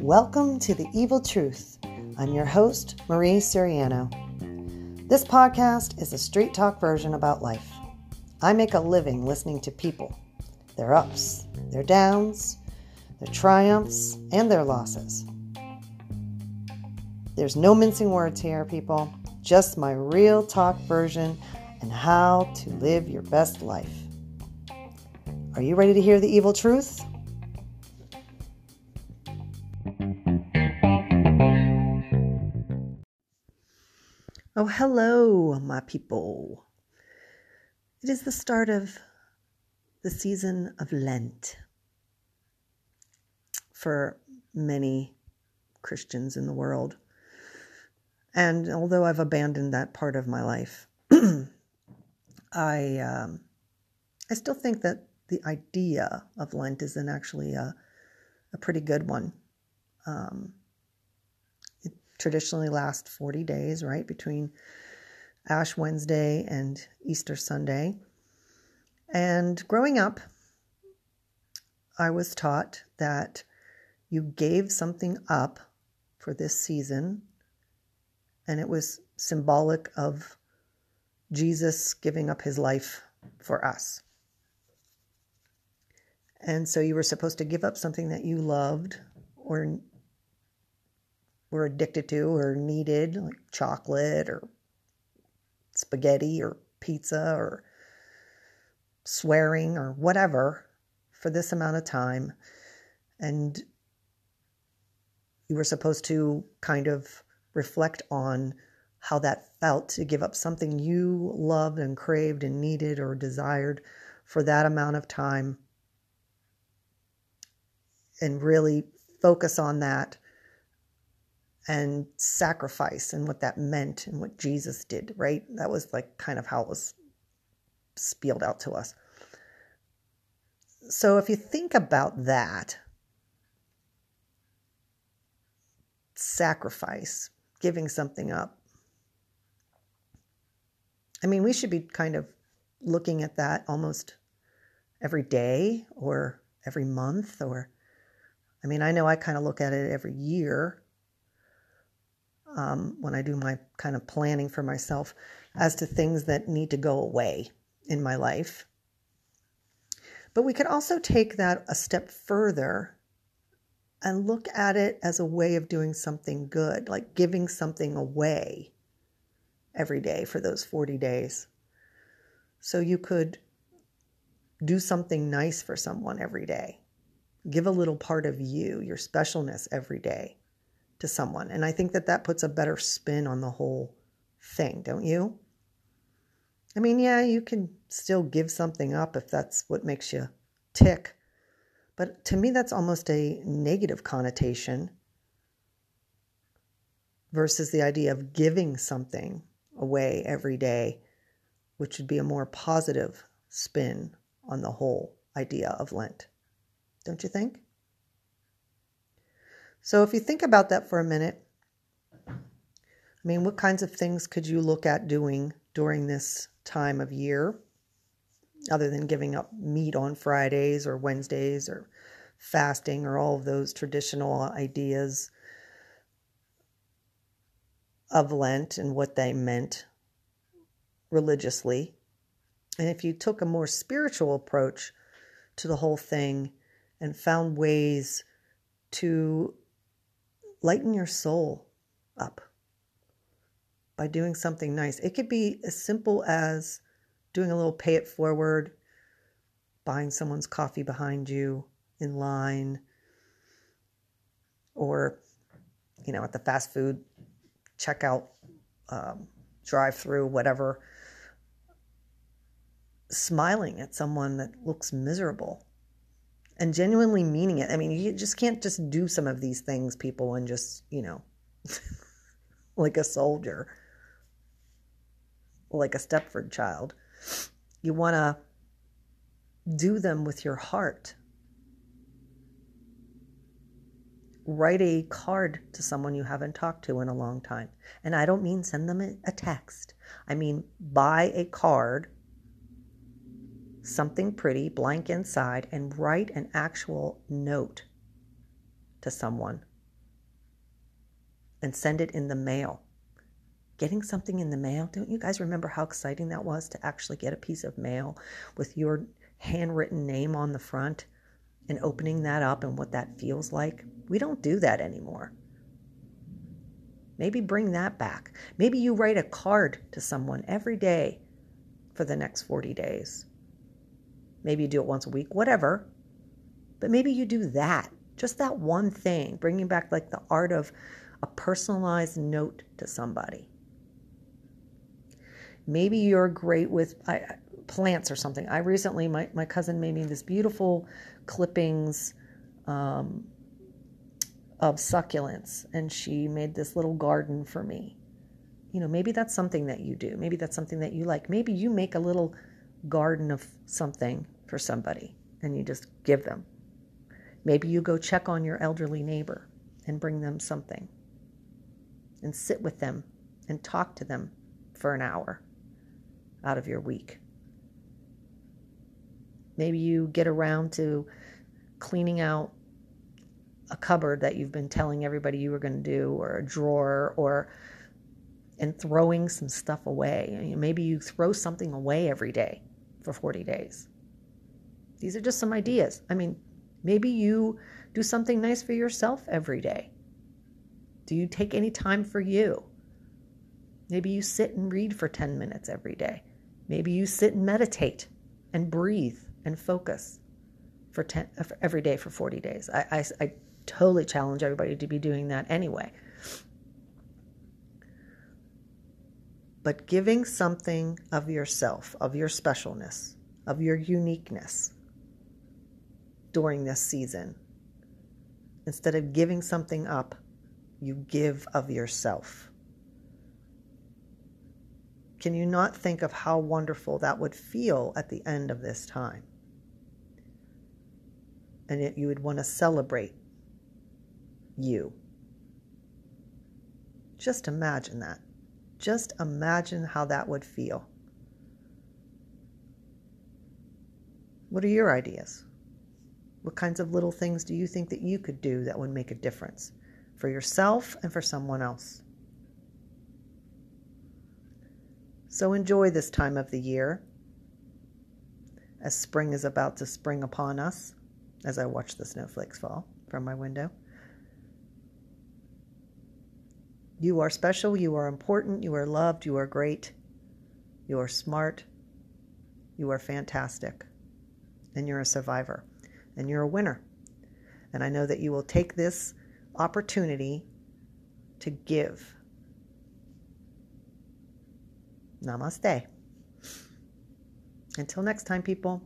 Welcome to The Evil Truth. I'm your host, Marie Suriano. This podcast is a street talk version about life. I make a living listening to people, their ups, their downs, their triumphs, and their losses. There's no mincing words here, people, just my real talk version and how to live your best life. Are you ready to hear the evil truth? Oh, hello, my people. It is the start of the season of Lent for many Christians in the world. And although I've abandoned that part of my life, I um, I still think that the idea of Lent is an actually a, a pretty good one. Um, it traditionally lasts 40 days, right, between Ash Wednesday and Easter Sunday. And growing up, I was taught that you gave something up for this season, and it was symbolic of Jesus giving up his life for us. And so you were supposed to give up something that you loved or were addicted to or needed, like chocolate or spaghetti or pizza or swearing or whatever, for this amount of time. And you were supposed to kind of reflect on how that felt to give up something you loved and craved and needed or desired for that amount of time and really focus on that and sacrifice and what that meant and what Jesus did, right? That was like kind of how it was spelled out to us. So if you think about that, sacrifice, giving something up, I mean, we should be kind of looking at that almost every day or every month or I mean, I know I kind of look at it every year um, when I do my kind of planning for myself as to things that need to go away in my life. But we could also take that a step further and look at it as a way of doing something good, like giving something away every day for those 40 days. So you could do something nice for someone every day. Give a little part of you, your specialness every day to someone. And I think that that puts a better spin on the whole thing, don't you? I mean, yeah, you can still give something up if that's what makes you tick. But to me, that's almost a negative connotation versus the idea of giving something away every day, which would be a more positive spin on the whole idea of Lent. Don't you think? So if you think about that for a minute, I mean, what kinds of things could you look at doing during this time of year other than giving up meat on Fridays or Wednesdays or fasting or all of those traditional ideas of Lent and what they meant religiously? And if you took a more spiritual approach to the whole thing and found ways to lighten your soul up by doing something nice. It could be as simple as doing a little pay it forward, buying someone's coffee behind you in line, or, you know, at the fast food checkout, um, drive through, whatever, smiling at someone that looks miserable and genuinely meaning it. I mean, you just can't just do some of these things, people, and just, you know, like a soldier, like a Stepford child. You want to do them with your heart. Write a card to someone you haven't talked to in a long time. And I don't mean send them a text, I mean buy a card something pretty, blank inside, and write an actual note to someone and send it in the mail. Getting something in the mail, don't you guys remember how exciting that was to actually get a piece of mail with your handwritten name on the front and opening that up and what that feels like? We don't do that anymore. Maybe bring that back. Maybe you write a card to someone every day for the next 40 days. Maybe you do it once a week, whatever. But maybe you do that, just that one thing, bringing back like the art of a personalized note to somebody. Maybe you're great with I, plants or something. I recently, my, my cousin made me this beautiful clippings um, of succulents, and she made this little garden for me. You know, maybe that's something that you do. Maybe that's something that you like. Maybe you make a little garden of something for somebody and you just give them. Maybe you go check on your elderly neighbor and bring them something and sit with them and talk to them for an hour out of your week. Maybe you get around to cleaning out a cupboard that you've been telling everybody you were going to do, or a drawer, or and throwing some stuff away. Maybe you throw something away every day for 40 days. These are just some ideas. I mean, maybe you do something nice for yourself every day. Do you take any time for you? Maybe you sit and read for 10 minutes every day. Maybe you sit and meditate and breathe and focus for, 10, uh, for every day for 40 days. I, I, I totally challenge everybody to be doing that anyway. But giving something of yourself, of your specialness, of your uniqueness during this season. Instead of giving something up, you give of yourself. Can you not think of how wonderful that would feel at the end of this time? And yet you would want to celebrate you. Just imagine that. Just imagine how that would feel. What are your ideas? What kinds of little things do you think that you could do that would make a difference for yourself and for someone else? So enjoy this time of the year as spring is about to spring upon us as I watch the snowflakes fall from my window. You are special, you are important, you are loved, you are great, you are smart, you are fantastic, and you're a survivor, and you're a winner. And I know that you will take this opportunity to give Namaste. Until next time, people.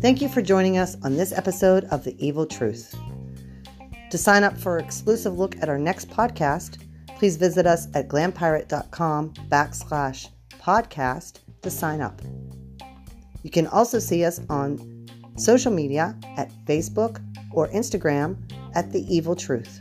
Thank you for joining us on this episode of The Evil Truth. To sign up for an exclusive look at our next podcast, please visit us at glampirate.com backslash podcast to sign up. You can also see us on social media at Facebook or Instagram at The Evil Truth.